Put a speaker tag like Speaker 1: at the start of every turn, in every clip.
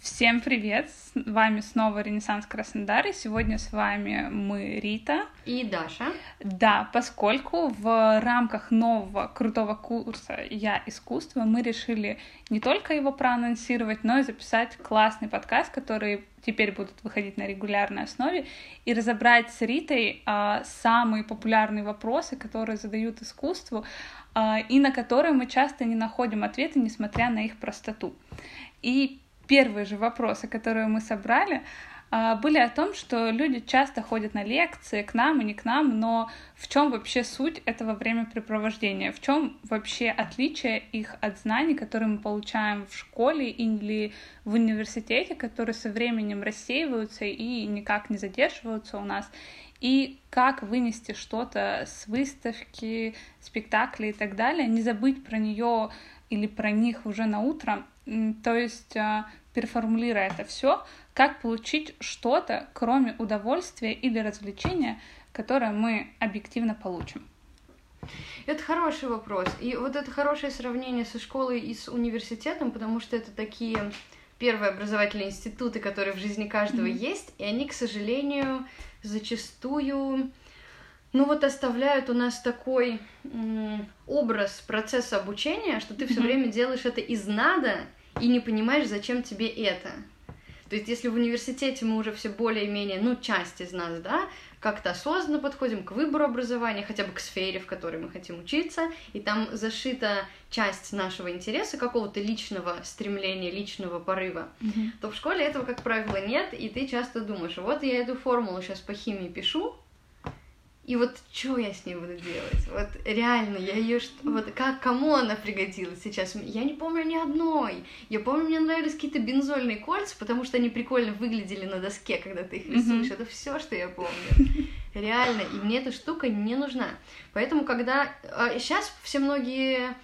Speaker 1: Всем привет! С вами снова Ренессанс Краснодар, и сегодня с вами мы, Рита.
Speaker 2: И Даша.
Speaker 1: Да, поскольку в рамках нового крутого курса «Я искусство» мы решили не только его проанонсировать, но и записать классный подкаст, который теперь будут выходить на регулярной основе, и разобрать с Ритой а, самые популярные вопросы, которые задают искусству, а, и на которые мы часто не находим ответы, несмотря на их простоту. И первые же вопросы, которые мы собрали, а, были о том, что люди часто ходят на лекции к нам и не к нам, но в чем вообще суть этого времяпрепровождения, в чем вообще отличие их от знаний, которые мы получаем в школе или в университете, которые со временем рассеиваются и никак не задерживаются у нас, и как вынести что-то с выставки, спектакля и так далее, не забыть про нее или про них уже на утро, то есть а, переформулируя это все, как получить что-то, кроме удовольствия или развлечения, которое мы объективно получим.
Speaker 2: Это хороший вопрос. И вот это хорошее сравнение со школой и с университетом, потому что это такие первые образовательные институты, которые в жизни каждого mm-hmm. есть, и они, к сожалению, зачастую, ну вот оставляют у нас такой м- образ процесса обучения, что ты mm-hmm. все время делаешь это из надо, и не понимаешь, зачем тебе это. То есть, если в университете мы уже все более-менее, ну, часть из нас, да, как-то осознанно подходим к выбору образования, хотя бы к сфере, в которой мы хотим учиться, и там зашита часть нашего интереса, какого-то личного стремления, личного порыва, mm-hmm. то в школе этого, как правило, нет, и ты часто думаешь, вот я эту формулу сейчас по химии пишу, и вот что я с ней буду делать? Вот реально, я ее вот как кому она пригодилась сейчас? Я не помню ни одной. Я помню, мне нравились какие-то бензольные кольца, потому что они прикольно выглядели на доске, когда ты их рисуешь. Mm-hmm. Это все, что я помню. Реально. И мне эта штука не нужна. Поэтому, когда а, сейчас все многие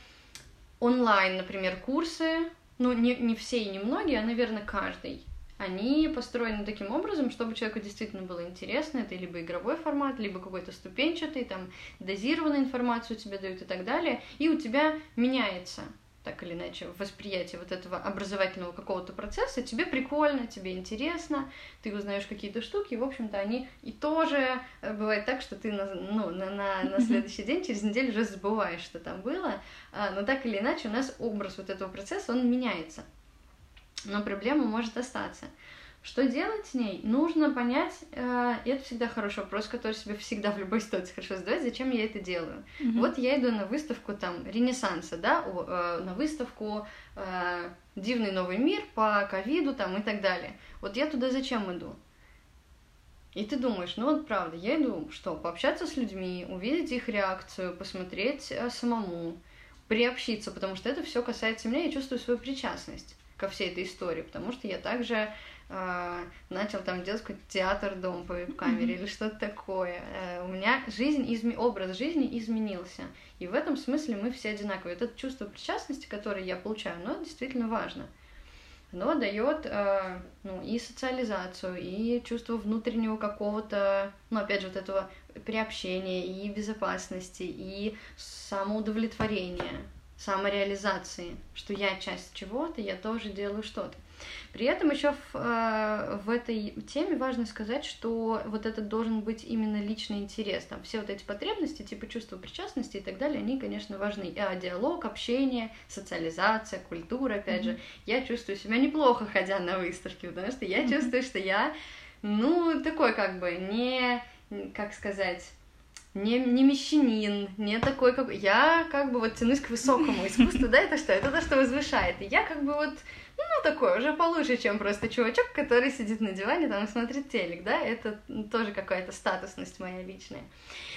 Speaker 2: онлайн, например, курсы, ну не, не все и не многие, а, наверное, каждый они построены таким образом, чтобы человеку действительно было интересно. Это либо игровой формат, либо какой-то ступенчатый, там дозированную информацию тебе дают и так далее. И у тебя меняется так или иначе, восприятие вот этого образовательного какого-то процесса, тебе прикольно, тебе интересно, ты узнаешь какие-то штуки, в общем-то, они и тоже э, бывает так, что ты на, ну, на, на, на следующий день, через неделю уже забываешь, что там было, а, но так или иначе у нас образ вот этого процесса, он меняется но проблема может остаться. Что делать с ней? Нужно понять, э, и это всегда хороший вопрос, который себе всегда в любой ситуации хорошо задать, зачем я это делаю. Mm-hmm. Вот я иду на выставку там Ренессанса, да, э, на выставку э, Дивный новый мир по ковиду там и так далее. Вот я туда зачем иду? И ты думаешь, ну вот правда, я иду, что, пообщаться с людьми, увидеть их реакцию, посмотреть э, самому, приобщиться, потому что это все касается меня, я чувствую свою причастность ко всей этой истории, потому что я также э, начал там делать какой-то театр дом по камере mm-hmm. или что-то такое. Э, у меня жизнь, изме... образ жизни изменился. И в этом смысле мы все одинаковые. Вот это чувство причастности, которое я получаю, оно действительно важно. Оно дает э, ну, и социализацию, и чувство внутреннего какого-то, ну, опять же, вот этого приобщения, и безопасности, и самоудовлетворения самореализации, что я часть чего-то, я тоже делаю что-то. При этом еще в, э, в этой теме важно сказать, что вот это должен быть именно личный интерес. Там все вот эти потребности, типа чувства причастности и так далее, они, конечно, важны. А диалог, общение, социализация, культура, опять mm-hmm. же. Я чувствую себя неплохо, ходя на выставки, потому что я mm-hmm. чувствую, что я, ну, такой как бы не, как сказать не, не мещанин, не такой, как... Я как бы вот тянусь к высокому искусству, да, это что? Это то, что возвышает. И я как бы вот, ну, такой, уже получше, чем просто чувачок, который сидит на диване там и смотрит телек, да, это тоже какая-то статусность моя личная.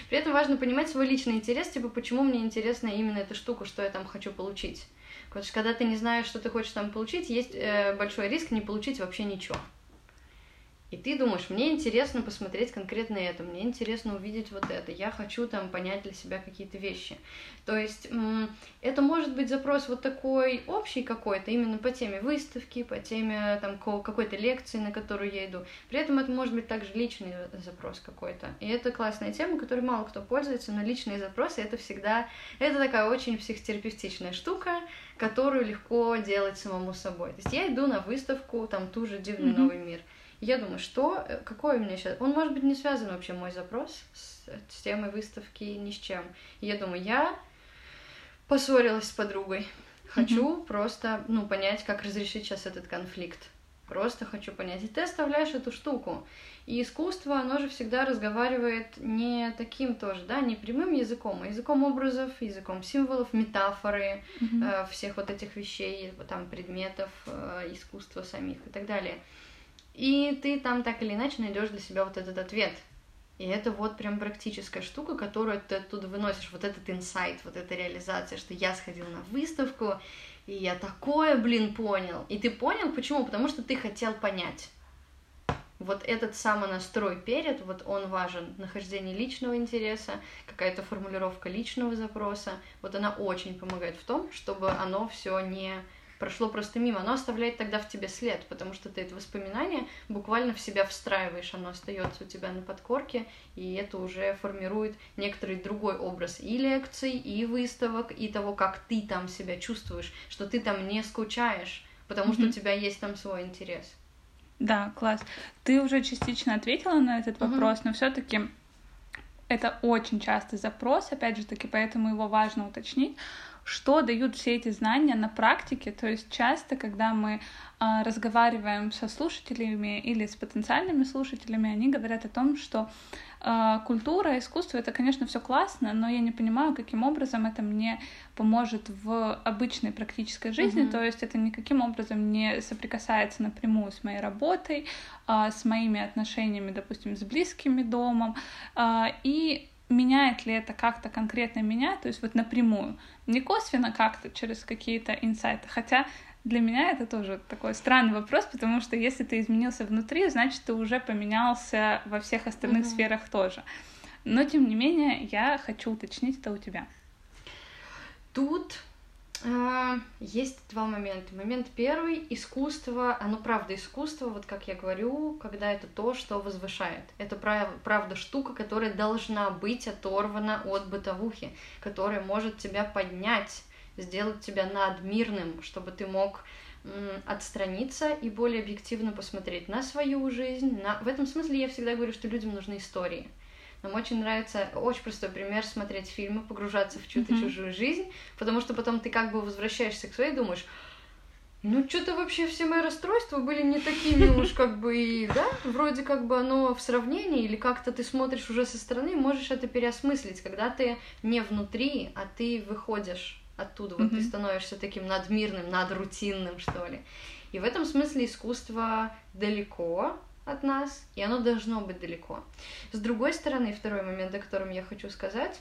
Speaker 2: При этом важно понимать свой личный интерес, типа, почему мне интересна именно эта штука, что я там хочу получить. Потому что когда ты не знаешь, что ты хочешь там получить, есть э, большой риск не получить вообще ничего. И ты думаешь, мне интересно посмотреть конкретно это, мне интересно увидеть вот это, я хочу там понять для себя какие-то вещи. То есть это может быть запрос вот такой общий какой-то, именно по теме выставки, по теме там какой-то лекции, на которую я иду. При этом это может быть также личный запрос какой-то. И это классная тема, которой мало кто пользуется, но личные запросы это всегда, это такая очень психотерапевтичная штука, которую легко делать самому собой. То есть я иду на выставку, там ту же «Дивный mm-hmm. новый мир», я думаю, что, э, какой у меня сейчас... Он, может быть, не связан вообще мой запрос с, с темой выставки, ни с чем. Я думаю, я поссорилась с подругой. Хочу mm-hmm. просто, ну, понять, как разрешить сейчас этот конфликт. Просто хочу понять. И ты оставляешь эту штуку. И искусство, оно же всегда разговаривает не таким тоже, да, не прямым языком, а языком образов, языком символов, метафоры, mm-hmm. э, всех вот этих вещей, там, предметов, э, искусства самих и так далее. И ты там так или иначе найдешь для себя вот этот ответ. И это вот прям практическая штука, которую ты оттуда выносишь, вот этот инсайт, вот эта реализация, что я сходил на выставку, и я такое, блин, понял. И ты понял, почему? Потому что ты хотел понять. Вот этот самонастрой перед, вот он важен. Нахождение личного интереса, какая-то формулировка личного запроса, вот она очень помогает в том, чтобы оно все не прошло просто мимо, оно оставляет тогда в тебе след, потому что ты это воспоминание буквально в себя встраиваешь, оно остается у тебя на подкорке, и это уже формирует некоторый другой образ и лекций, и выставок, и того, как ты там себя чувствуешь, что ты там не скучаешь, потому mm-hmm. что у тебя есть там свой интерес.
Speaker 1: Да, класс. Ты уже частично ответила на этот вопрос, mm-hmm. но все-таки это очень частый запрос, опять же таки, поэтому его важно уточнить что дают все эти знания на практике. То есть часто, когда мы э, разговариваем со слушателями или с потенциальными слушателями, они говорят о том, что культура, искусство это, конечно, все классно, но я не понимаю, каким образом это мне поможет в обычной практической жизни. Mm-hmm. То есть это никаким образом не соприкасается напрямую с моей работой, э, с моими отношениями, допустим, с близкими домом. Э, и меняет ли это как-то конкретно меня, то есть вот напрямую, не косвенно как-то через какие-то инсайты, хотя для меня это тоже такой странный вопрос, потому что если ты изменился внутри, значит, ты уже поменялся во всех остальных mm-hmm. сферах тоже. Но, тем не менее, я хочу уточнить это у тебя.
Speaker 2: Тут а, есть два момента. Момент первый — искусство, оно правда искусство, вот как я говорю, когда это то, что возвышает. Это прав, правда штука, которая должна быть оторвана от бытовухи, которая может тебя поднять, сделать тебя надмирным, чтобы ты мог отстраниться и более объективно посмотреть на свою жизнь. На... В этом смысле я всегда говорю, что людям нужны истории. Нам очень нравится, очень простой пример, смотреть фильмы, погружаться в чью-то mm-hmm. чужую жизнь, потому что потом ты как бы возвращаешься к своей и думаешь, ну, что-то вообще все мои расстройства были не такими уж как бы и, да, вроде как бы оно в сравнении, или как-то ты смотришь уже со стороны, можешь это переосмыслить, когда ты не внутри, а ты выходишь оттуда, вот mm-hmm. ты становишься таким надмирным, надрутинным, что ли. И в этом смысле искусство далеко, от нас, и оно должно быть далеко. С другой стороны, второй момент, о котором я хочу сказать,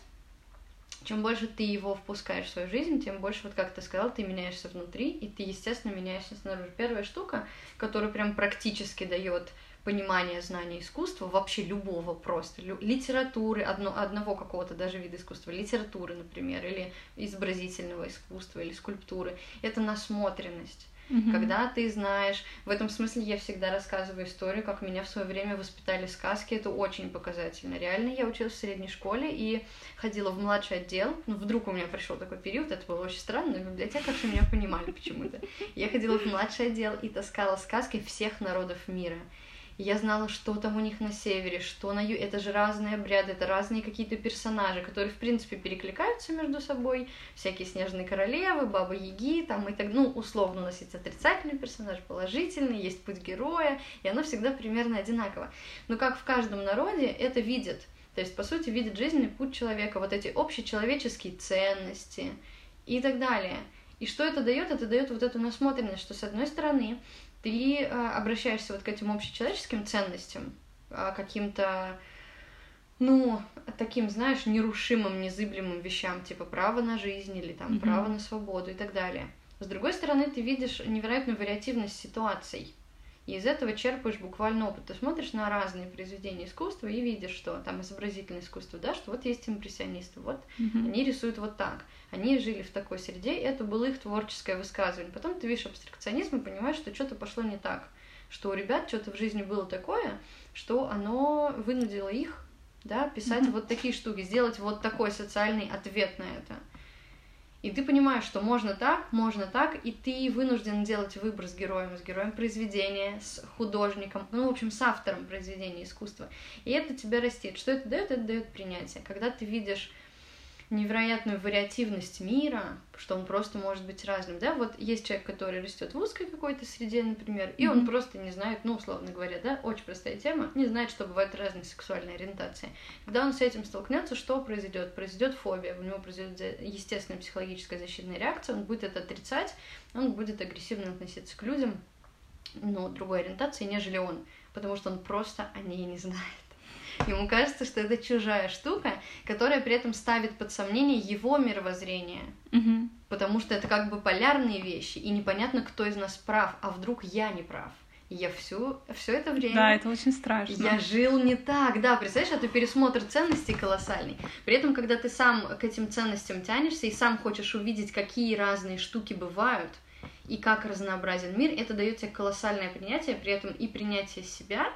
Speaker 2: чем больше ты его впускаешь в свою жизнь, тем больше, вот как ты сказал, ты меняешься внутри, и ты, естественно, меняешься снаружи. Первая штука, которая прям практически дает понимание знания искусства, вообще любого просто, литературы, одно, одного какого-то даже вида искусства, литературы, например, или изобразительного искусства, или скульптуры, это насмотренность. Угу. Когда ты знаешь, в этом смысле я всегда рассказываю историю, как меня в свое время воспитали сказки, это очень показательно. Реально, я училась в средней школе и ходила в младший отдел. Ну, вдруг у меня пришел такой период, это было очень странно, но библиотекарши меня понимали почему-то. Я ходила в младший отдел и таскала сказки всех народов мира я знала, что там у них на севере, что на юге. Это же разные обряды, это разные какие-то персонажи, которые, в принципе, перекликаются между собой. Всякие снежные королевы, баба Яги, там и так, ну, условно у нас есть отрицательный персонаж, положительный, есть путь героя, и оно всегда примерно одинаково. Но как в каждом народе это видят. То есть, по сути, видит жизненный путь человека, вот эти общечеловеческие ценности и так далее. И что это дает? Это дает вот эту насмотренность, что с одной стороны ты э, обращаешься вот к этим общечеловеческим ценностям, э, каким-то, ну, таким, знаешь, нерушимым, незыблемым вещам, типа право на жизнь или там mm-hmm. право на свободу и так далее. С другой стороны, ты видишь невероятную вариативность ситуаций. И из этого черпаешь буквально опыт. Ты смотришь на разные произведения искусства и видишь, что там изобразительное искусство, да, что вот есть импрессионисты, вот mm-hmm. они рисуют вот так, они жили в такой среде, и это было их творческое высказывание. Потом ты видишь абстракционизм и понимаешь, что что-то пошло не так, что у ребят что-то в жизни было такое, что оно вынудило их да, писать mm-hmm. вот такие штуки, сделать вот такой социальный ответ на это. И ты понимаешь, что можно так, можно так, и ты вынужден делать выбор с героем, с героем произведения, с художником, ну, в общем, с автором произведения искусства. И это тебя растет. Что это дает? Это дает принятие. Когда ты видишь невероятную вариативность мира, что он просто может быть разным, да, вот есть человек, который растет в узкой какой-то среде, например, и mm-hmm. он просто не знает, ну, условно говоря, да, очень простая тема, не знает, что бывают разные сексуальные ориентации. Когда он с этим столкнется, что произойдет? Произойдет фобия, у него произойдет естественная психологическая защитная реакция, он будет это отрицать, он будет агрессивно относиться к людям, ну, другой ориентации, нежели он, потому что он просто о ней не знает. Ему кажется, что это чужая штука, которая при этом ставит под сомнение его мировоззрение.
Speaker 1: Угу.
Speaker 2: Потому что это как бы полярные вещи, и непонятно, кто из нас прав, а вдруг я не прав. Я всю, все это время...
Speaker 1: Да, это очень страшно.
Speaker 2: Я жил не так, да, представляешь, это пересмотр ценностей колоссальный. При этом, когда ты сам к этим ценностям тянешься и сам хочешь увидеть, какие разные штуки бывают, и как разнообразен мир, это дает тебе колоссальное принятие, при этом и принятие себя,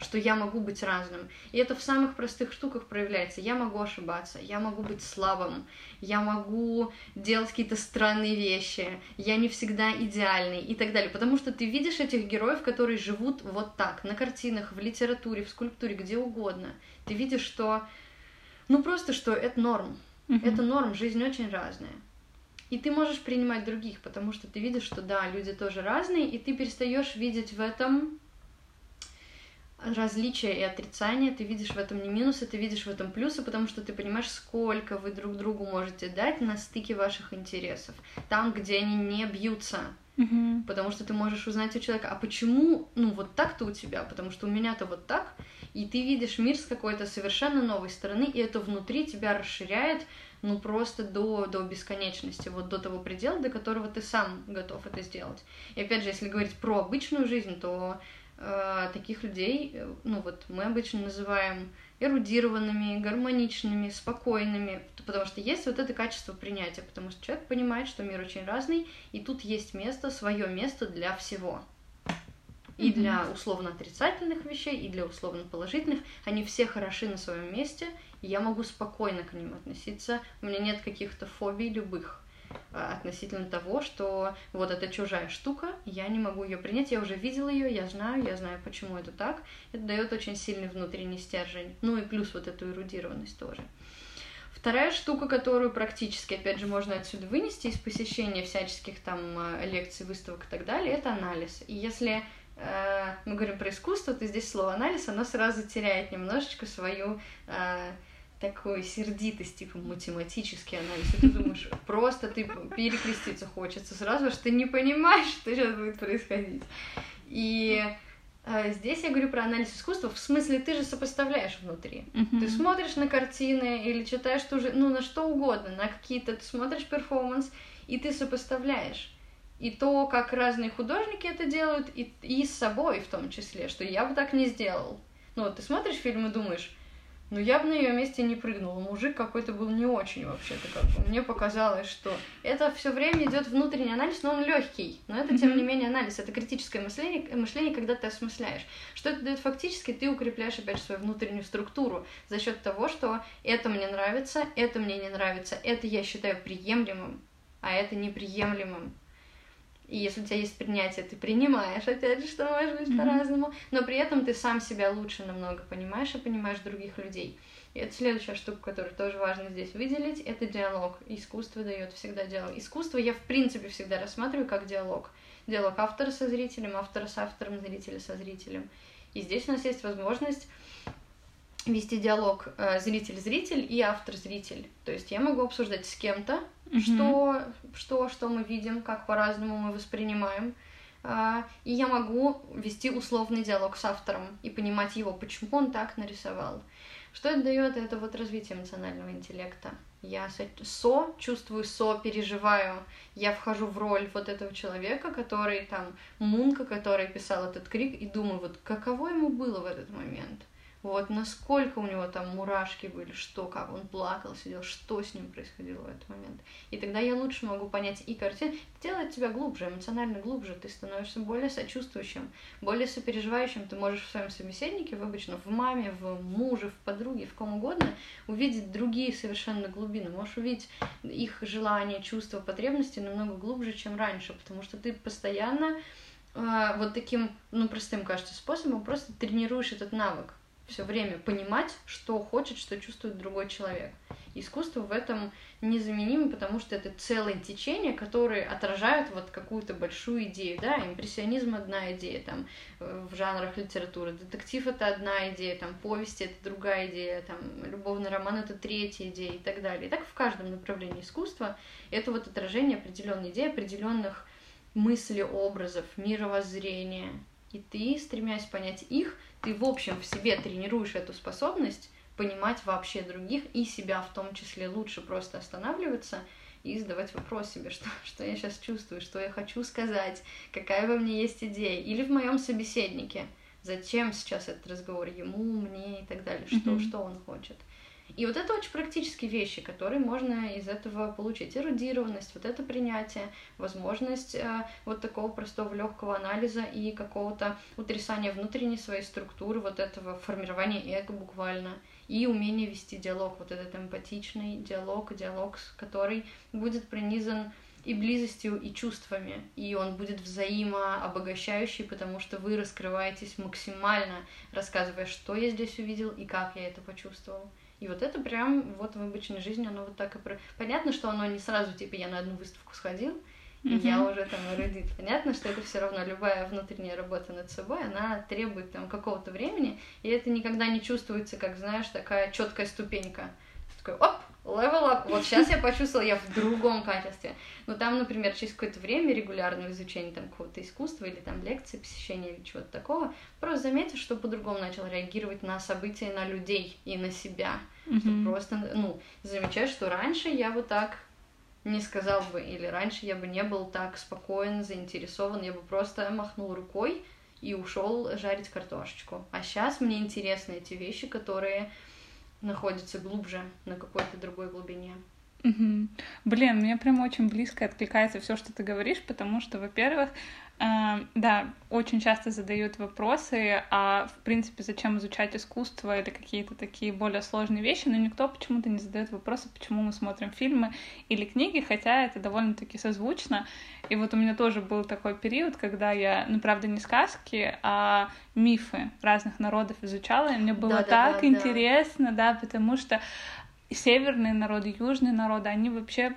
Speaker 2: что я могу быть разным. И это в самых простых штуках проявляется. Я могу ошибаться, я могу быть слабым, я могу делать какие-то странные вещи, я не всегда идеальный и так далее. Потому что ты видишь этих героев, которые живут вот так, на картинах, в литературе, в скульптуре, где угодно. Ты видишь, что... Ну просто, что это норм. Mm-hmm. Это норм, жизнь очень разная. И ты можешь принимать других, потому что ты видишь, что да, люди тоже разные, и ты перестаешь видеть в этом различия и отрицания, ты видишь в этом не минусы, ты видишь в этом плюсы, потому что ты понимаешь, сколько вы друг другу можете дать на стыке ваших интересов, там, где они не бьются.
Speaker 1: Mm-hmm.
Speaker 2: Потому что ты можешь узнать у человека, а почему, ну, вот так-то у тебя, потому что у меня-то вот так, и ты видишь мир с какой-то совершенно новой стороны, и это внутри тебя расширяет, ну, просто до, до бесконечности, вот до того предела, до которого ты сам готов это сделать. И опять же, если говорить про обычную жизнь, то таких людей, э, ну вот мы обычно называем эрудированными, гармоничными, спокойными, потому что есть вот это качество принятия, потому что человек понимает, что мир очень разный, и тут есть место, свое место для всего. И для условно отрицательных вещей, и для условно положительных. Они все хороши на своем месте, и я могу спокойно к ним относиться. У меня нет каких-то фобий любых. А, относительно того, что вот эта чужая штука, я не могу ее принять, я уже видела ее, я знаю, я знаю, почему это так. Это дает очень сильный внутренний стержень. Ну и плюс вот эту эрудированность тоже. Вторая штука, которую практически, опять же, можно отсюда вынести из посещения всяческих там а, лекций, выставок и так далее, это анализ. И если э, мы говорим про искусство, то здесь слово анализ, оно сразу теряет немножечко свою э, такой сердитость, типа математический анализ, и ты думаешь, просто ты перекреститься хочется сразу, что ты не понимаешь, что сейчас будет происходить. И э, здесь я говорю про анализ искусства, в смысле ты же сопоставляешь внутри.
Speaker 1: Mm-hmm.
Speaker 2: Ты смотришь на картины или читаешь тоже, ну, на что угодно, на какие-то, ты смотришь перформанс, и ты сопоставляешь. И то, как разные художники это делают, и, и с собой в том числе, что я бы так не сделал. Ну, вот ты смотришь фильм и думаешь, ну, я бы на ее месте не прыгнула. Мужик какой-то был не очень вообще-то, как бы. Мне показалось, что это все время идет внутренний анализ, но он легкий. Но это, тем не менее, анализ. Это критическое мышление, мышление, когда ты осмысляешь. Что это дает фактически? Ты укрепляешь, опять же, свою внутреннюю структуру за счет того, что это мне нравится, это мне не нравится, это я считаю приемлемым, а это неприемлемым. И если у тебя есть принятие, ты принимаешь, опять же, что может быть mm-hmm. по-разному, но при этом ты сам себя лучше намного понимаешь и понимаешь других людей. И это следующая штука, которую тоже важно здесь выделить, это диалог. Искусство дает всегда диалог. Искусство я, в принципе, всегда рассматриваю как диалог. Диалог автора со зрителем, автора с автором, зрителя со зрителем. И здесь у нас есть возможность вести диалог э, зритель-зритель и автор-зритель. То есть я могу обсуждать с кем-то, mm-hmm. что, что, что мы видим, как по-разному мы воспринимаем. Э, и я могу вести условный диалог с автором и понимать его, почему он так нарисовал. Что это дает? Это вот развитие эмоционального интеллекта. Я со, чувствую со, переживаю. Я вхожу в роль вот этого человека, который там, Мунка, который писал этот крик, и думаю, вот каково ему было в этот момент вот насколько у него там мурашки были, что, как он плакал, сидел, что с ним происходило в этот момент. И тогда я лучше могу понять и картину, делает тебя глубже, эмоционально глубже, ты становишься более сочувствующим, более сопереживающим, ты можешь в своем собеседнике, в обычно в маме, в муже, в подруге, в ком угодно, увидеть другие совершенно глубины, можешь увидеть их желания, чувства, потребности намного глубже, чем раньше, потому что ты постоянно э, вот таким, ну, простым, кажется, способом просто тренируешь этот навык все время понимать, что хочет, что чувствует другой человек. Искусство в этом незаменимо, потому что это целое течение, которые отражают вот какую-то большую идею, да, импрессионизм одна идея, там, э, в жанрах литературы, детектив это одна идея, там, повести это другая идея, там, любовный роман это третья идея и так далее. И так в каждом направлении искусства это вот отражение определенной идеи, определенных мыслей, образов, мировоззрения. И ты, стремясь понять их, ты в общем в себе тренируешь эту способность понимать вообще других и себя в том числе лучше просто останавливаться и задавать вопрос себе, что, что я сейчас чувствую, что я хочу сказать, какая во мне есть идея, или в моем собеседнике, зачем сейчас этот разговор ему, мне и так далее, что, mm-hmm. что он хочет. И вот это очень практические вещи, которые можно из этого получить. Эрудированность, вот это принятие, возможность э, вот такого простого легкого анализа и какого-то утрясания внутренней своей структуры, вот этого формирования эго буквально, и умение вести диалог, вот этот эмпатичный диалог, диалог, который будет пронизан и близостью, и чувствами. И он будет взаимообогащающий, потому что вы раскрываетесь максимально, рассказывая, что я здесь увидел и как я это почувствовал. И вот это прям вот в обычной жизни оно вот так и... Про... Понятно, что оно не сразу, типа, я на одну выставку сходил, и mm-hmm. я уже там эрудит. Понятно, что это все равно любая внутренняя работа над собой, она требует там какого-то времени, и это никогда не чувствуется, как, знаешь, такая четкая ступенька. Такой, оп, level up. Вот сейчас я почувствовала, я в другом качестве. Но там, например, через какое-то время регулярного изучения там какого-то искусства или там лекции, посещения или чего-то такого, просто заметишь, что по-другому начал реагировать на события, на людей и на себя. Mm-hmm. просто, ну, замечаешь, что раньше я вот так не сказал бы, или раньше я бы не был так спокоен, заинтересован, я бы просто махнул рукой и ушел жарить картошечку. А сейчас мне интересны эти вещи, которые находится глубже на какой-то другой глубине.
Speaker 1: Угу. Блин, мне прям очень близко откликается все, что ты говоришь, потому что, во-первых, э, да, очень часто задают вопросы, а в принципе, зачем изучать искусство или какие-то такие более сложные вещи, но никто почему-то не задает вопросы, почему мы смотрим фильмы или книги, хотя это довольно-таки созвучно. И вот у меня тоже был такой период, когда я, ну, правда, не сказки, а мифы разных народов изучала, и мне было да, так да, интересно, да. да, потому что северные народы, южные народы, они вообще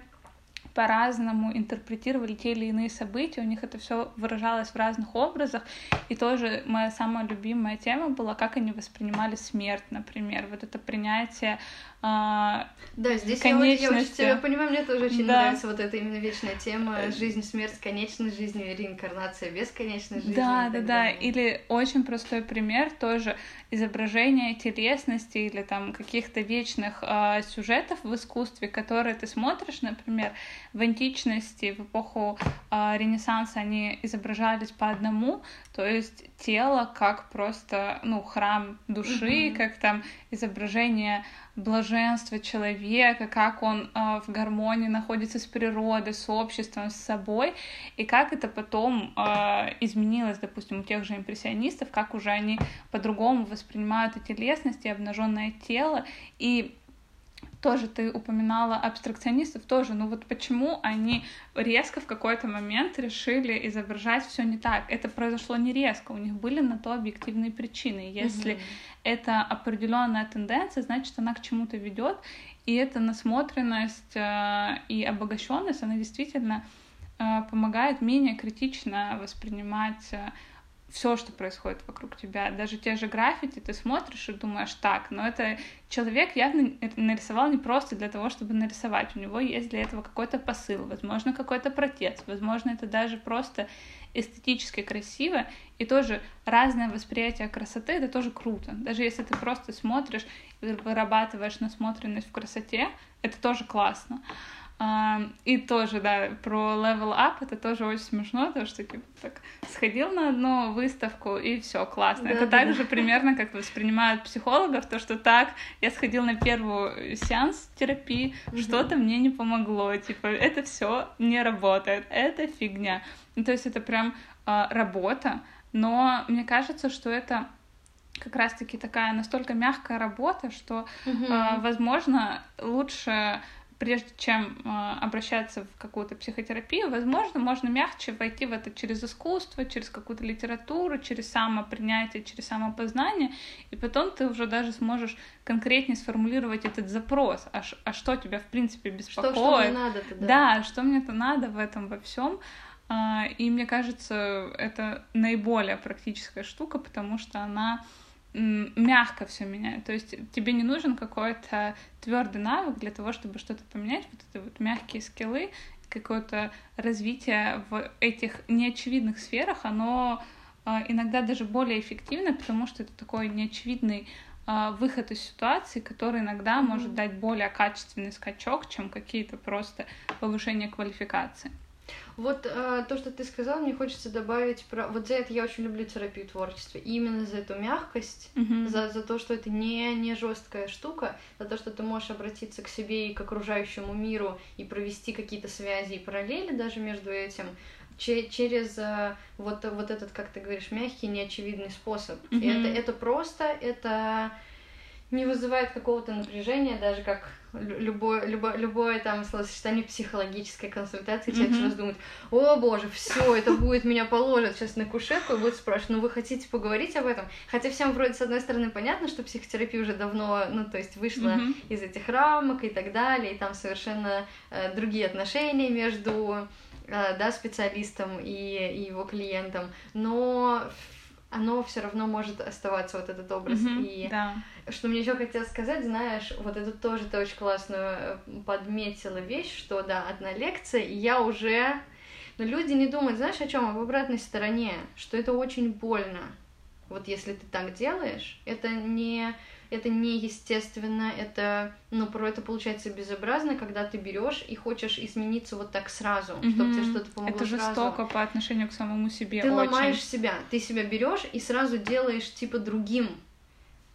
Speaker 1: по-разному интерпретировали те или иные события, у них это все выражалось в разных образах. И тоже моя самая любимая тема была, как они воспринимали смерть, например. Вот это принятие а,
Speaker 2: да, здесь я, очень, я очень тебя понимаю, мне тоже очень да. нравится вот эта именно вечная тема э, жизнь, смерть, конечной жизни, реинкарнация, бесконечной жизни.
Speaker 1: Да, да, да. Или очень простой пример тоже изображение телесности или там каких-то вечных э, сюжетов в искусстве, которые ты смотришь, например, в античности, в эпоху э, Ренессанса они изображались по одному, то есть тело как просто ну храм души, mm-hmm. как там изображение блаженство человека, как он э, в гармонии находится с природой, с обществом, с собой, и как это потом э, изменилось, допустим, у тех же импрессионистов, как уже они по-другому воспринимают эти телесность и обнаженное тело, и тоже ты упоминала абстракционистов тоже, ну вот почему они резко в какой-то момент решили изображать все не так? Это произошло не резко, у них были на то объективные причины. Если mm-hmm. это определенная тенденция, значит она к чему-то ведет, и эта насмотренность э, и обогащенность, она действительно э, помогает менее критично воспринимать э, все, что происходит вокруг тебя. Даже те же граффити ты смотришь и думаешь, так, но это человек явно нарисовал не просто для того, чтобы нарисовать. У него есть для этого какой-то посыл, возможно, какой-то протест, возможно, это даже просто эстетически красиво, и тоже разное восприятие красоты, это тоже круто. Даже если ты просто смотришь вырабатываешь насмотренность в красоте, это тоже классно. И тоже, да, про level up это тоже очень смешно, то что типа так сходил на одну выставку и все классно. Да, это да, так да. же примерно как воспринимают психологов, то что так, я сходил на первую сеанс терапии, угу. что-то мне не помогло, типа это все не работает, это фигня. Ну, то есть это прям э, работа, но мне кажется, что это как раз-таки такая настолько мягкая работа, что, угу. э, возможно, лучше прежде чем э, обращаться в какую-то психотерапию, возможно, можно мягче войти в это через искусство, через какую-то литературу, через самопринятие, через самопознание, и потом ты уже даже сможешь конкретнее сформулировать этот запрос, а, а что тебя в принципе беспокоит. Что, что мне надо да? Да, что мне-то надо в этом во всем. А, и мне кажется, это наиболее практическая штука, потому что она мягко все меняет. То есть тебе не нужен какой-то твердый навык для того, чтобы что-то поменять. Вот это вот мягкие скиллы, какое-то развитие в этих неочевидных сферах, оно а, иногда даже более эффективно, потому что это такой неочевидный а, выход из ситуации, который иногда может дать более качественный скачок, чем какие-то просто повышения квалификации.
Speaker 2: Вот э, то, что ты сказала, мне хочется добавить про... Вот за это я очень люблю терапию творчества. И именно за эту мягкость, mm-hmm. за, за то, что это не, не жесткая штука, за то, что ты можешь обратиться к себе и к окружающему миру и провести какие-то связи и параллели даже между этим через э, вот, вот этот, как ты говоришь, мягкий, неочевидный способ. Mm-hmm. Это, это просто, это не вызывает какого-то напряжения, даже как любое, любое, любое там словосочетание психологической консультации, человек mm-hmm. сразу думает, о боже, все, это будет меня положат сейчас на кушетку и будет спрашивать, ну вы хотите поговорить об этом? Хотя всем вроде с одной стороны понятно, что психотерапия уже давно, ну то есть вышла mm-hmm. из этих рамок и так далее, и там совершенно э, другие отношения между э, да, специалистом и, и его клиентом, но оно все равно может оставаться вот этот образ.
Speaker 1: Mm-hmm, и да.
Speaker 2: что мне еще хотелось сказать, знаешь, вот это тоже ты очень классную э, подметила вещь, что да, одна лекция, и я уже. Но люди не думают, знаешь, о чем? Об обратной стороне, что это очень больно. Вот если ты так делаешь, это не это неестественно, это, ну, про это получается безобразно, когда ты берешь и хочешь измениться вот так сразу, mm-hmm. чтобы тебе что-то помогло
Speaker 1: Это жестоко
Speaker 2: сразу.
Speaker 1: по отношению к самому себе.
Speaker 2: Ты
Speaker 1: очень.
Speaker 2: ломаешь себя, ты себя берешь и сразу делаешь типа другим.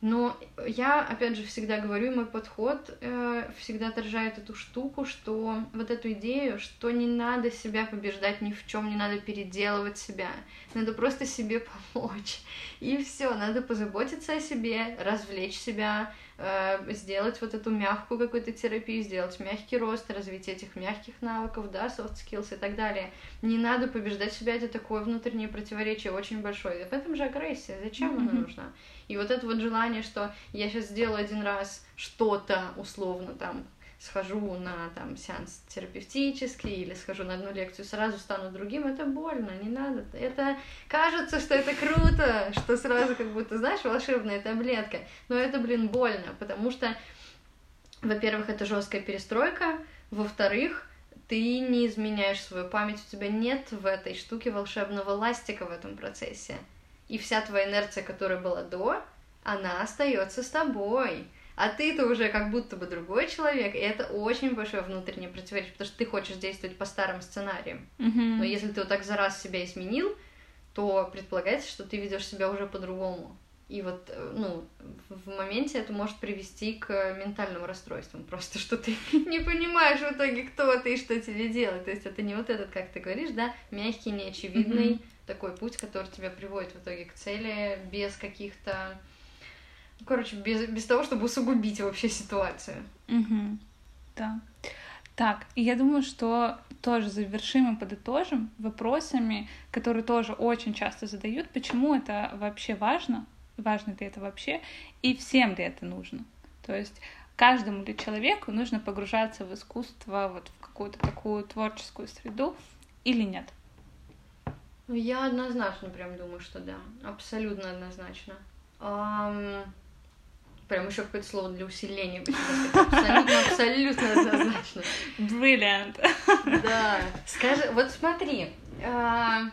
Speaker 2: Но я, опять же, всегда говорю, мой подход э, всегда отражает эту штуку, что вот эту идею, что не надо себя побеждать ни в чем, не надо переделывать себя, надо просто себе помочь. И все, надо позаботиться о себе, развлечь себя, э, сделать вот эту мягкую какую-то терапию, сделать мягкий рост, развить этих мягких навыков, да, soft skills и так далее. Не надо побеждать себя, это такое внутреннее противоречие очень большое. И в этом же агрессия. Зачем mm-hmm. она нужна? И вот это вот желание, что я сейчас сделаю один раз что-то условно там, схожу на там сеанс терапевтический или схожу на одну лекцию, сразу стану другим, это больно, не надо. Это кажется, что это круто, что сразу как будто, знаешь, волшебная таблетка, но это, блин, больно, потому что, во-первых, это жесткая перестройка, во-вторых, ты не изменяешь свою память, у тебя нет в этой штуке волшебного ластика в этом процессе и вся твоя инерция, которая была до, она остается с тобой. А ты-то уже как будто бы другой человек, и это очень большое внутреннее противоречие, потому что ты хочешь действовать по старым сценариям.
Speaker 1: Mm-hmm.
Speaker 2: Но если ты вот так за раз себя изменил, то предполагается, что ты ведешь себя уже по-другому. И вот, э, ну, в моменте это может привести к ментальным расстройствам. Просто что ты не понимаешь в итоге, кто ты и что тебе делать. То есть это не вот этот, как ты говоришь, да, мягкий, неочевидный, mm-hmm такой путь, который тебя приводит в итоге к цели без каких-то... Ну, короче, без, без того, чтобы усугубить вообще ситуацию.
Speaker 1: Угу. Да. Так, и я думаю, что тоже завершим и подытожим вопросами, которые тоже очень часто задают, почему это вообще важно, важно ли это вообще, и всем ли это нужно. То есть каждому ли человеку нужно погружаться в искусство, вот в какую-то такую творческую среду или нет.
Speaker 2: Я однозначно прям думаю, что да. Абсолютно однозначно. Um, прям еще какое-то слово для усиления. Абсолютно, абсолютно однозначно.
Speaker 1: Brilliant.
Speaker 2: Да. Скажи, вот смотри, uh,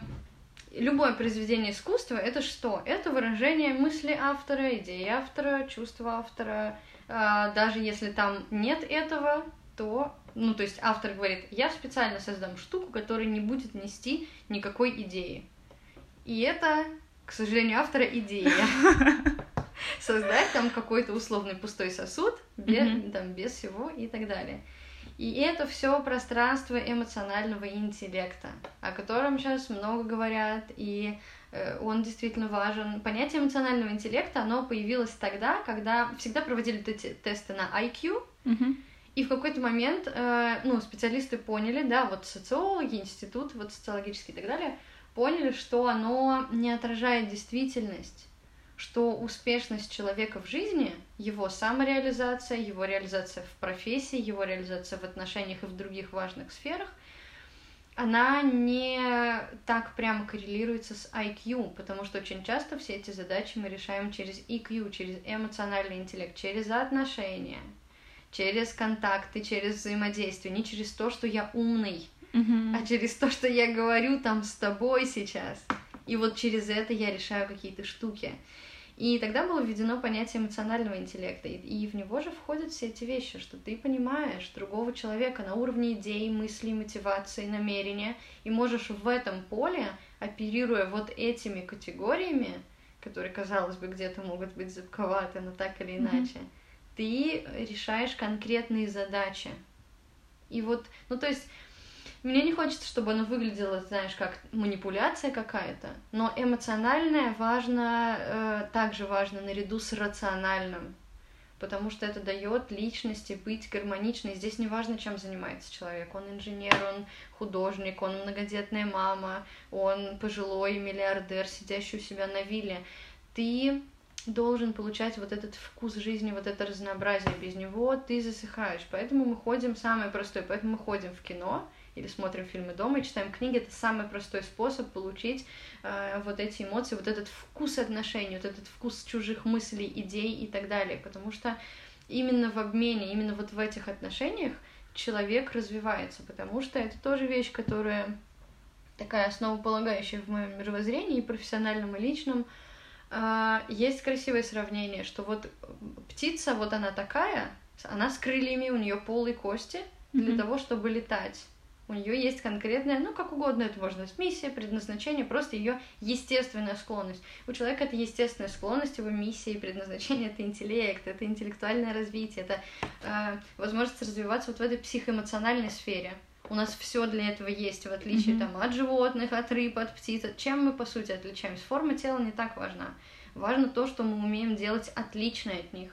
Speaker 2: любое произведение искусства это что? Это выражение мысли автора, идеи автора, чувства автора. Uh, даже если там нет этого, то ну, то есть автор говорит, я специально создам штуку, которая не будет нести никакой идеи. И это, к сожалению, автора идея. Создать там какой-то условный пустой сосуд без, mm-hmm. там, без всего и так далее. И это все пространство эмоционального интеллекта, о котором сейчас много говорят, и э, он действительно важен. Понятие эмоционального интеллекта, оно появилось тогда, когда всегда проводили эти тесты на IQ, mm-hmm. И в какой-то момент, э, ну, специалисты поняли, да, вот социологи, институт, вот социологический и так далее, поняли, что оно не отражает действительность, что успешность человека в жизни, его самореализация, его реализация в профессии, его реализация в отношениях и в других важных сферах, она не так прямо коррелируется с IQ, потому что очень часто все эти задачи мы решаем через EQ, через эмоциональный интеллект, через отношения, через контакты, через взаимодействие, не через то, что я умный, mm-hmm. а через то, что я говорю там с тобой сейчас. И вот через это я решаю какие-то штуки. И тогда было введено понятие эмоционального интеллекта, и в него же входят все эти вещи, что ты понимаешь другого человека на уровне идей, мыслей, мотивации, намерения, и можешь в этом поле, оперируя вот этими категориями, которые, казалось бы, где-то могут быть зыбковаты, но так или иначе, mm-hmm ты решаешь конкретные задачи. И вот, ну то есть, мне не хочется, чтобы оно выглядело, знаешь, как манипуляция какая-то, но эмоциональное важно, э, также важно наряду с рациональным, потому что это дает личности быть гармоничной. Здесь не важно, чем занимается человек. Он инженер, он художник, он многодетная мама, он пожилой миллиардер, сидящий у себя на вилле. Ты должен получать вот этот вкус жизни, вот это разнообразие. Без него ты засыхаешь. Поэтому мы ходим, самое простое, поэтому мы ходим в кино или смотрим фильмы дома и читаем книги. Это самый простой способ получить э, вот эти эмоции, вот этот вкус отношений, вот этот вкус чужих мыслей, идей и так далее. Потому что именно в обмене, именно вот в этих отношениях человек развивается, потому что это тоже вещь, которая такая основополагающая в моем мировоззрении, и профессиональном, и личном, а, есть красивое сравнение, что вот птица, вот она такая, она с крыльями, у нее полые кости для mm-hmm. того, чтобы летать. У нее есть конкретная, ну как угодно это можно быть, миссия, предназначение, просто ее естественная склонность. У человека это естественная склонность, его миссия и предназначение это интеллект, это интеллектуальное развитие, это э, возможность развиваться вот в этой психоэмоциональной сфере. У нас все для этого есть, в отличие mm-hmm. там, от животных, от рыб, от птиц. Чем мы, по сути, отличаемся? Форма тела не так важна. Важно то, что мы умеем делать отличное от них.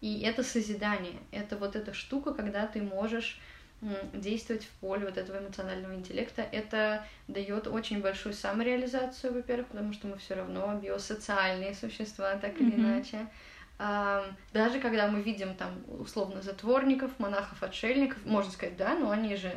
Speaker 2: И это созидание. Это вот эта штука, когда ты можешь действовать в поле вот этого эмоционального интеллекта. Это дает очень большую самореализацию, во-первых, потому что мы все равно биосоциальные существа, так mm-hmm. или иначе. Даже когда мы видим там условно затворников, монахов, отшельников, можно сказать, да, но они же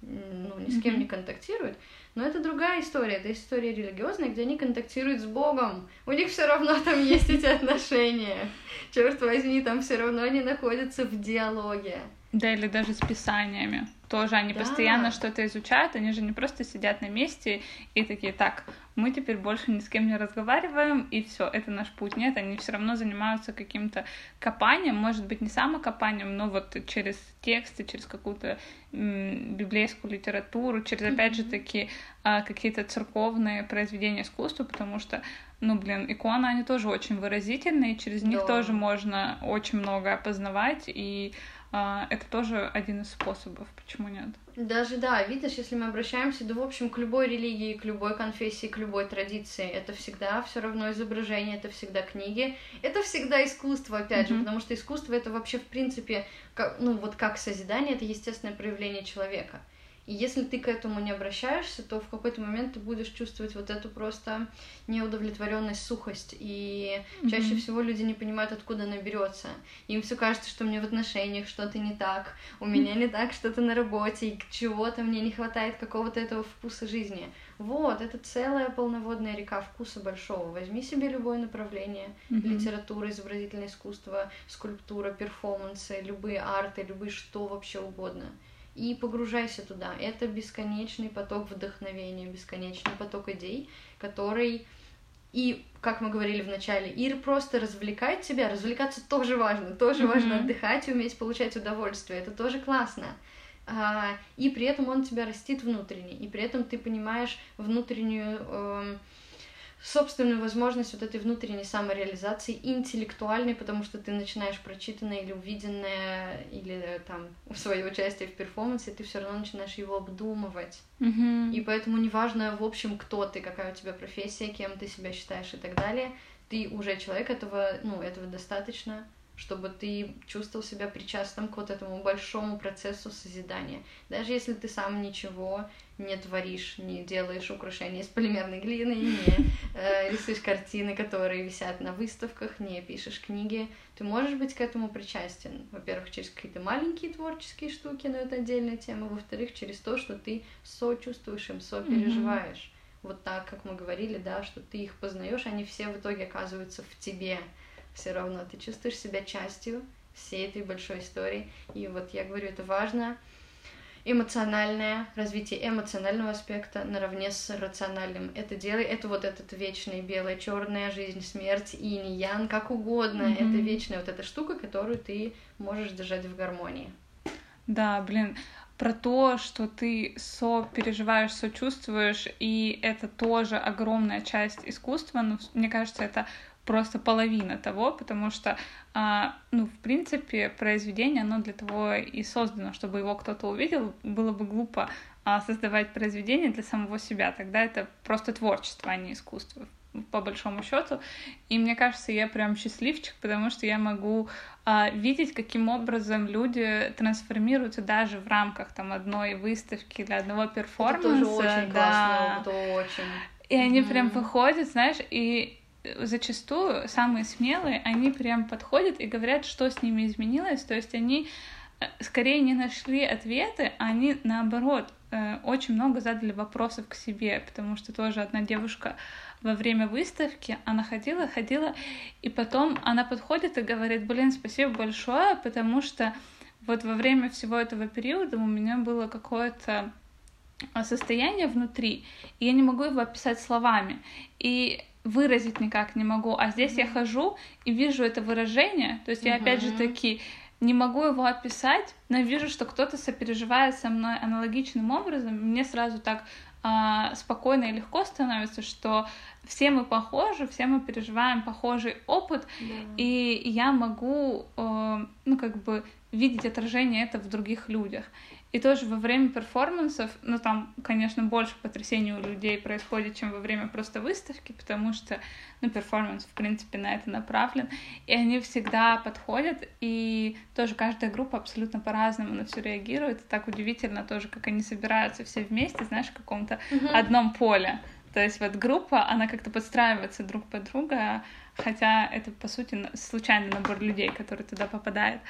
Speaker 2: ну, ни с кем mm-hmm. не контактируют. Но это другая история, это история религиозная, где они контактируют с Богом. У них все равно там есть эти отношения. Черт возьми, там все равно они находятся в диалоге.
Speaker 1: Да, или даже с писаниями. Тоже они да. постоянно что-то изучают, они же не просто сидят на месте и такие, так, мы теперь больше ни с кем не разговариваем, и все, это наш путь. Нет, они все равно занимаются каким-то копанием, может быть, не самокопанием, но вот через тексты, через какую-то библейскую литературу, через, опять же таки, а, какие-то церковные произведения искусства, потому что, ну, блин, иконы, они тоже очень выразительные, через них да. тоже можно очень много опознавать, и это тоже один из способов, почему нет?
Speaker 2: Даже да, видишь, если мы обращаемся, да, в общем, к любой религии, к любой конфессии, к любой традиции, это всегда все равно изображение, это всегда книги, это всегда искусство, опять mm-hmm. же, потому что искусство это вообще в принципе, как, ну вот как созидание, это естественное проявление человека. И если ты к этому не обращаешься, то в какой-то момент ты будешь чувствовать вот эту просто неудовлетворенность, сухость. И mm-hmm. чаще всего люди не понимают, откуда она берется. Им все кажется, что мне в отношениях что-то не так, у меня не так что-то на работе, и чего-то мне не хватает какого-то этого вкуса жизни. Вот, это целая полноводная река вкуса большого. Возьми себе любое направление. Mm-hmm. Литература, изобразительное искусство, скульптура, перформансы, любые арты, любые что вообще угодно и погружайся туда. Это бесконечный поток вдохновения, бесконечный поток идей, который и, как мы говорили в начале, и просто развлекать тебя. Развлекаться тоже важно, тоже mm-hmm. важно отдыхать и уметь получать удовольствие. Это тоже классно. А, и при этом он тебя растит внутренне, и при этом ты понимаешь внутреннюю э, собственную возможность вот этой внутренней самореализации, интеллектуальной, потому что ты начинаешь прочитанное или увиденное, или там свое участие в перформансе, ты все равно начинаешь его обдумывать.
Speaker 1: Mm-hmm.
Speaker 2: И поэтому неважно, в общем, кто ты, какая у тебя профессия, кем ты себя считаешь и так далее, ты уже человек, этого, ну, этого достаточно, чтобы ты чувствовал себя причастным к вот этому большому процессу созидания. Даже если ты сам ничего не творишь, не делаешь украшения из полимерной глины, не э, рисуешь картины, которые висят на выставках, не пишешь книги, ты можешь быть к этому причастен. Во-первых, через какие-то маленькие творческие штуки, но это отдельная тема. Во-вторых, через то, что ты сочувствуешь им, сопереживаешь. Mm-hmm. Вот так, как мы говорили, да, что ты их познаешь, они все в итоге оказываются в тебе. Все равно ты чувствуешь себя частью всей этой большой истории. И вот я говорю, это важно эмоциональное, развитие эмоционального аспекта наравне с рациональным. Это делай, это вот этот вечный белое, черная жизнь, смерть, и не ян, как угодно. Mm-hmm. Это вечная вот эта штука, которую ты можешь держать в гармонии.
Speaker 1: Да, блин, про то, что ты сопереживаешь, сочувствуешь, и это тоже огромная часть искусства. Но мне кажется, это просто половина того, потому что, а, ну, в принципе, произведение, оно для того и создано, чтобы его кто-то увидел, было бы глупо а, создавать произведение для самого себя, тогда это просто творчество, а не искусство по большому счету. И мне кажется, я прям счастливчик, потому что я могу а, видеть, каким образом люди трансформируются даже в рамках там одной выставки или одного перформанса. Это тоже
Speaker 2: очень да. классно, очень.
Speaker 1: И они mm-hmm. прям выходят, знаешь, и зачастую самые смелые, они прям подходят и говорят, что с ними изменилось. То есть они э, скорее не нашли ответы, а они наоборот э, очень много задали вопросов к себе, потому что тоже одна девушка во время выставки, она ходила, ходила, и потом она подходит и говорит, блин, спасибо большое, потому что вот во время всего этого периода у меня было какое-то состояние внутри, и я не могу его описать словами. И выразить никак не могу. А здесь я хожу и вижу это выражение. То есть я опять же таки не могу его описать, но вижу, что кто-то сопереживает со мной аналогичным образом. Мне сразу так а, спокойно и легко становится, что все мы похожи, все мы переживаем похожий опыт,
Speaker 2: да.
Speaker 1: и я могу, э, ну как бы видеть отражение это в других людях. И тоже во время перформансов, ну там, конечно, больше потрясений у людей происходит, чем во время просто выставки, потому что, ну, перформанс, в принципе, на это направлен. И они всегда подходят, и тоже каждая группа абсолютно по-разному на все реагирует. И так удивительно тоже, как они собираются все вместе, знаешь, в каком-то mm-hmm. одном поле. То есть вот группа, она как-то подстраивается друг под друга, хотя это, по сути, случайный набор людей, который туда попадает.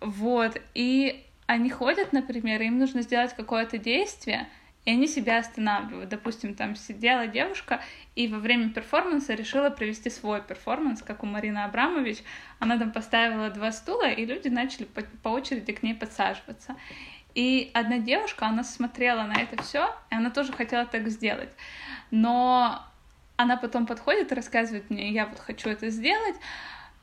Speaker 1: Вот, и они ходят, например, им нужно сделать какое-то действие, и они себя останавливают. Допустим, там сидела девушка и во время перформанса решила провести свой перформанс, как у Марины Абрамович. Она там поставила два стула, и люди начали по, очереди к ней подсаживаться. И одна девушка, она смотрела на это все, и она тоже хотела так сделать. Но она потом подходит и рассказывает мне, я вот хочу это сделать,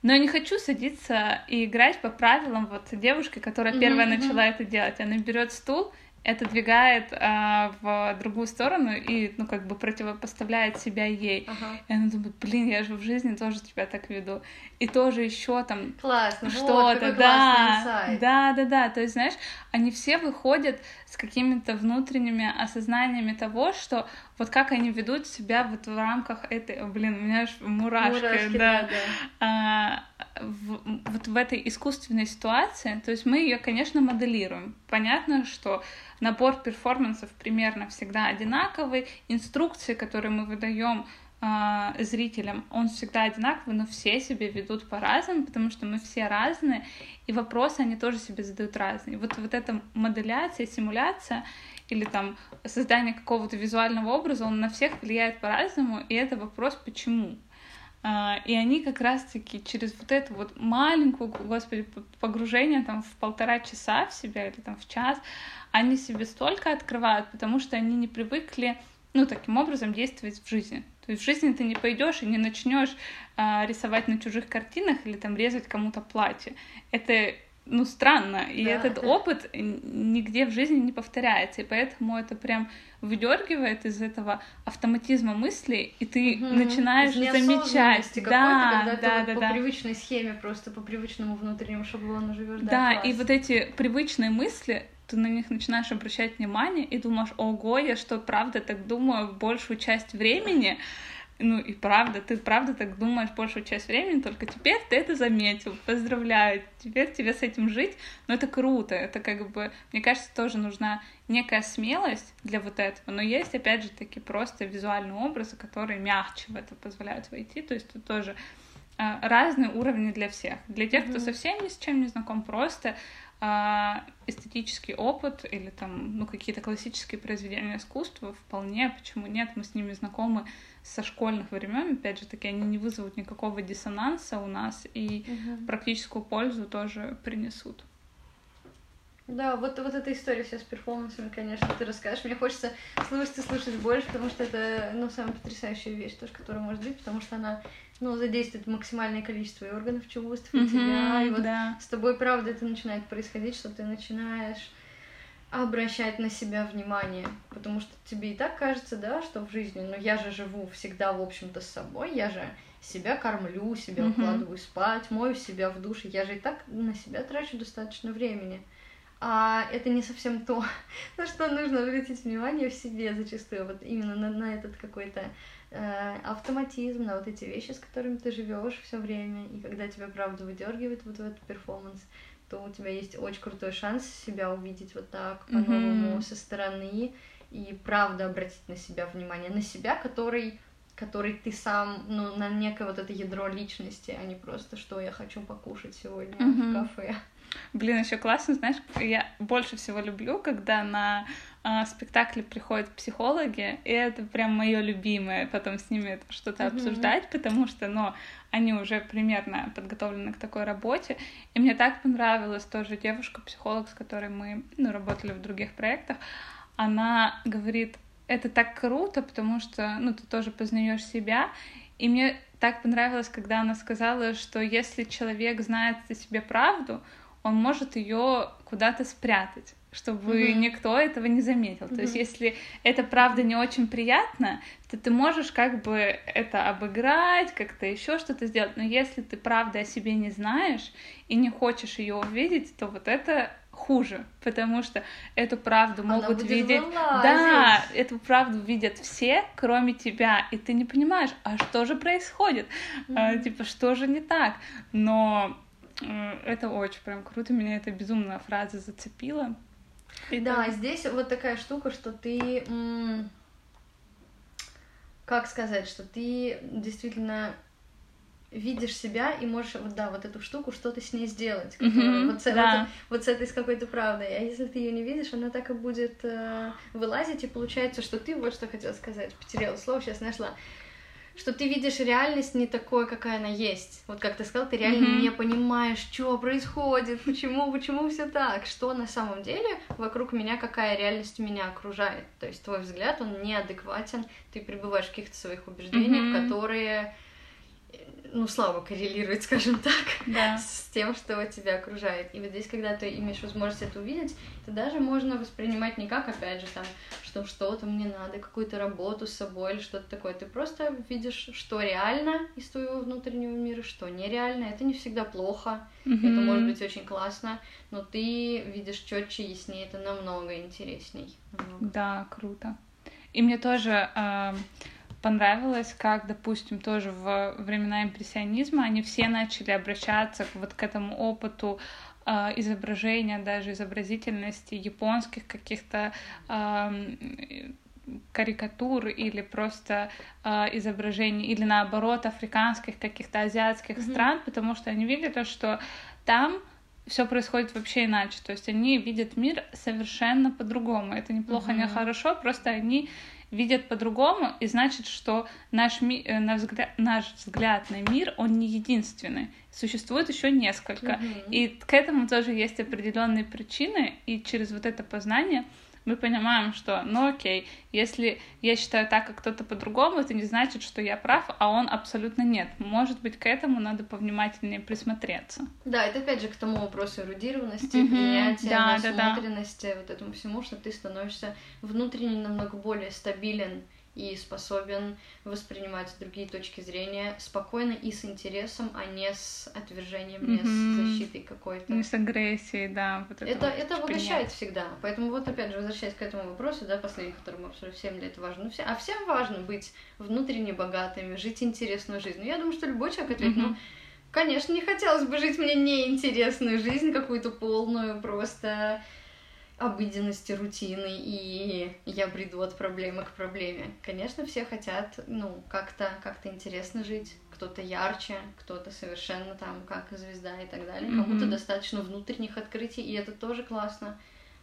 Speaker 1: но я не хочу садиться и играть по правилам вот девушки, которая первая mm-hmm. начала это делать. Она берет стул, это двигает а, в другую сторону и, ну, как бы противопоставляет себя ей.
Speaker 2: Ага.
Speaker 1: И она думает, блин, я же в жизни тоже тебя так веду. И тоже еще там
Speaker 2: Классно,
Speaker 1: что-то,
Speaker 2: вот,
Speaker 1: да, да, да, да. То есть, знаешь, они все выходят с какими-то внутренними осознаниями того, что вот как они ведут себя вот в рамках этой, блин, у меня аж мурашки,
Speaker 2: мурашки
Speaker 1: да.
Speaker 2: да, да.
Speaker 1: А, в, вот в этой искусственной ситуации, то есть мы ее, конечно, моделируем. Понятно, что набор перформансов примерно всегда одинаковый, инструкции, которые мы выдаем э, зрителям, он всегда одинаковый, но все себя ведут по-разному, потому что мы все разные, и вопросы они тоже себе задают разные. Вот, вот эта моделяция, симуляция или там создание какого-то визуального образа, он на всех влияет по-разному, и это вопрос «почему?». А, и они как раз-таки через вот это вот маленькую, господи, погружение там в полтора часа в себя или там в час, они себе столько открывают, потому что они не привыкли, ну, таким образом действовать в жизни. То есть в жизни ты не пойдешь и не начнешь а, рисовать на чужих картинах или там резать кому-то платье. Это ну, странно, и да, этот это... опыт нигде в жизни не повторяется, и поэтому это прям выдергивает из этого автоматизма мыслей, и ты угу. начинаешь замечать,
Speaker 2: да, когда да, ты да, по да. привычной схеме, просто по привычному внутреннему шаблону живешь.
Speaker 1: Да, да и вот эти привычные мысли, ты на них начинаешь обращать внимание и думаешь, ого, я что, правда так думаю большую часть времени, ну и правда, ты правда так думаешь большую часть времени, только теперь ты это заметил, поздравляю, теперь тебе с этим жить, но это круто, это как бы, мне кажется, тоже нужна некая смелость для вот этого, но есть, опять же, таки просто визуальные образы, которые мягче в это позволяют войти, то есть тут тоже а, разные уровни для всех. Для тех, кто совсем ни с чем не знаком, просто а, эстетический опыт или там, ну, какие-то классические произведения искусства вполне, почему нет, мы с ними знакомы со школьных времен, опять же таки, они не вызовут никакого диссонанса у нас и угу. практическую пользу тоже принесут.
Speaker 2: Да, вот, вот эта история сейчас с перформансами, конечно, ты расскажешь. Мне хочется слушать и слушать больше, потому что это, ну, самая потрясающая вещь тоже, которая может быть, потому что она, ну, задействует максимальное количество и органов чувств, и mm-hmm, тебя, и вот да. с тобой, правда, это начинает происходить, что ты начинаешь обращать на себя внимание, потому что тебе и так кажется, да, что в жизни, но я же живу всегда, в общем-то, с собой, я же себя кормлю, себя укладываю спать, мою себя в душе, я же и так на себя трачу достаточно времени. А это не совсем то, на что нужно обратить внимание в себе зачастую, вот именно на, на этот какой-то э, автоматизм, на вот эти вещи, с которыми ты живешь все время, и когда тебя правда выдергивает вот в этот перформанс, то у тебя есть очень крутой шанс себя увидеть вот так по-новому mm-hmm. со стороны и правда обратить на себя внимание, на себя, который который ты сам, ну, на некое вот это ядро личности, а не просто, что я хочу покушать сегодня mm-hmm. в кафе.
Speaker 1: Блин, еще классно, знаешь, я больше всего люблю, когда на э, спектакли приходят психологи, и это прям мое любимое, потом с ними что-то mm-hmm. обсуждать, потому что, ну, они уже примерно подготовлены к такой работе. И мне так понравилась тоже девушка-психолог, с которой мы, ну, работали в других проектах. Она говорит, это так круто, потому что, ну, ты тоже познаешь себя. И мне так понравилось, когда она сказала, что если человек знает о себе правду, он может ее куда-то спрятать чтобы mm-hmm. никто этого не заметил. Mm-hmm. То есть, если это правда не очень приятно, то ты можешь как бы это обыграть, как-то еще что-то сделать. Но если ты правда о себе не знаешь и не хочешь ее увидеть, то вот это хуже, потому что эту правду Она могут видеть. Вылазить. Да, эту правду видят все, кроме тебя, и ты не понимаешь, а что же происходит, mm-hmm. а, типа что же не так. Но Э, это очень прям круто, меня эта безумная фраза зацепила.
Speaker 2: Да, здесь вот такая штука, что ты, как сказать, что ты действительно видишь себя и можешь вот да вот эту штуку что-то с ней сделать mm-hmm, вот, с, да. вот, вот с этой с какой-то правдой а если ты ее не видишь она так и будет э, вылазить и получается что ты вот что хотела сказать потеряла слово сейчас нашла что ты видишь реальность не такой, какая она есть. Вот как ты сказал, ты реально mm-hmm. не понимаешь, что происходит, почему, почему все так, что на самом деле вокруг меня, какая реальность меня окружает. То есть твой взгляд, он неадекватен, ты пребываешь в каких-то своих убеждениях, mm-hmm. которые ну, слабо коррелирует, скажем так, да. с тем, что тебя окружает. И вот здесь, когда ты имеешь возможность это увидеть, это даже можно воспринимать не как, опять же, там, что что-то мне надо, какую-то работу с собой или что-то такое. Ты просто видишь, что реально из твоего внутреннего мира, что нереально. Это не всегда плохо, mm-hmm. это может быть очень классно, но ты видишь четче, яснее, это намного интересней. Намного.
Speaker 1: Да, круто. И мне тоже... Э понравилось, как, допустим, тоже в времена импрессионизма они все начали обращаться вот к этому опыту э, изображения, даже изобразительности японских каких-то э, карикатур или просто э, изображений, или наоборот африканских каких-то азиатских mm-hmm. стран, потому что они видели, что там все происходит вообще иначе. То есть они видят мир совершенно по-другому. Это неплохо, mm-hmm. не хорошо, просто они видят по-другому, и значит, что наш, ми... Э, наш, взгляд, наш взгляд на мир, он не единственный. Существует еще несколько. Mm-hmm. И к этому тоже есть определенные причины, и через вот это познание мы понимаем, что, ну окей, если я считаю так, как кто-то по-другому, это не значит, что я прав, а он абсолютно нет. Может быть, к этому надо повнимательнее присмотреться.
Speaker 2: Да, это опять же к тому вопросу эрудированности, mm-hmm, принятия, да, да, да. вот этому всему, что ты становишься внутренне намного более стабилен и способен воспринимать другие точки зрения спокойно и с интересом, а не с отвержением, не mm-hmm. с защитой какой-то.
Speaker 1: Не с агрессией, да.
Speaker 2: Вот это это, это обогащает всегда. Поэтому вот опять же, возвращаясь к этому вопросу, да, последний, который мы обсуждали, всем ли это важно? Ну, все, а всем важно быть внутренне богатыми, жить интересную жизнь. Ну, я думаю, что любой человек ответит, mm-hmm. ну, конечно, не хотелось бы жить мне неинтересную жизнь, какую-то полную, просто обыденности, рутины, и я бреду от проблемы к проблеме. Конечно, все хотят, ну, как-то как интересно жить, кто-то ярче, кто-то совершенно там как звезда и так далее. Mm-hmm. Кому-то достаточно внутренних открытий, и это тоже классно.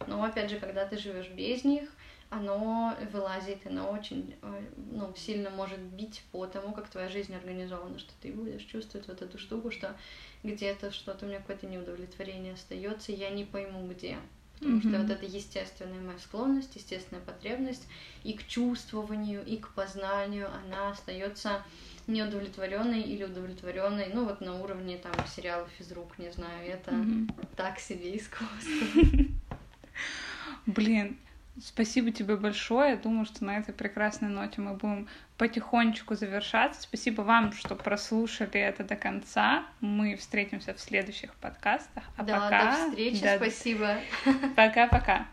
Speaker 2: Но опять же, когда ты живешь без них, оно вылазит, оно очень э, ну, сильно может бить по тому, как твоя жизнь организована, что ты будешь чувствовать вот эту штуку, что где-то что-то у меня какое-то неудовлетворение остается, я не пойму где. Потому mm-hmm. что вот эта естественная моя склонность, естественная потребность и к чувствованию, и к познанию, она остается неудовлетворенной или удовлетворенной, ну вот на уровне там сериалов из рук, не знаю, это mm-hmm. так себе искусство.
Speaker 1: Блин, Спасибо тебе большое. Я думаю, что на этой прекрасной ноте мы будем потихонечку завершаться. Спасибо вам, что прослушали это до конца. Мы встретимся в следующих подкастах. А
Speaker 2: да, пока... до встречи, до... спасибо.
Speaker 1: Пока-пока.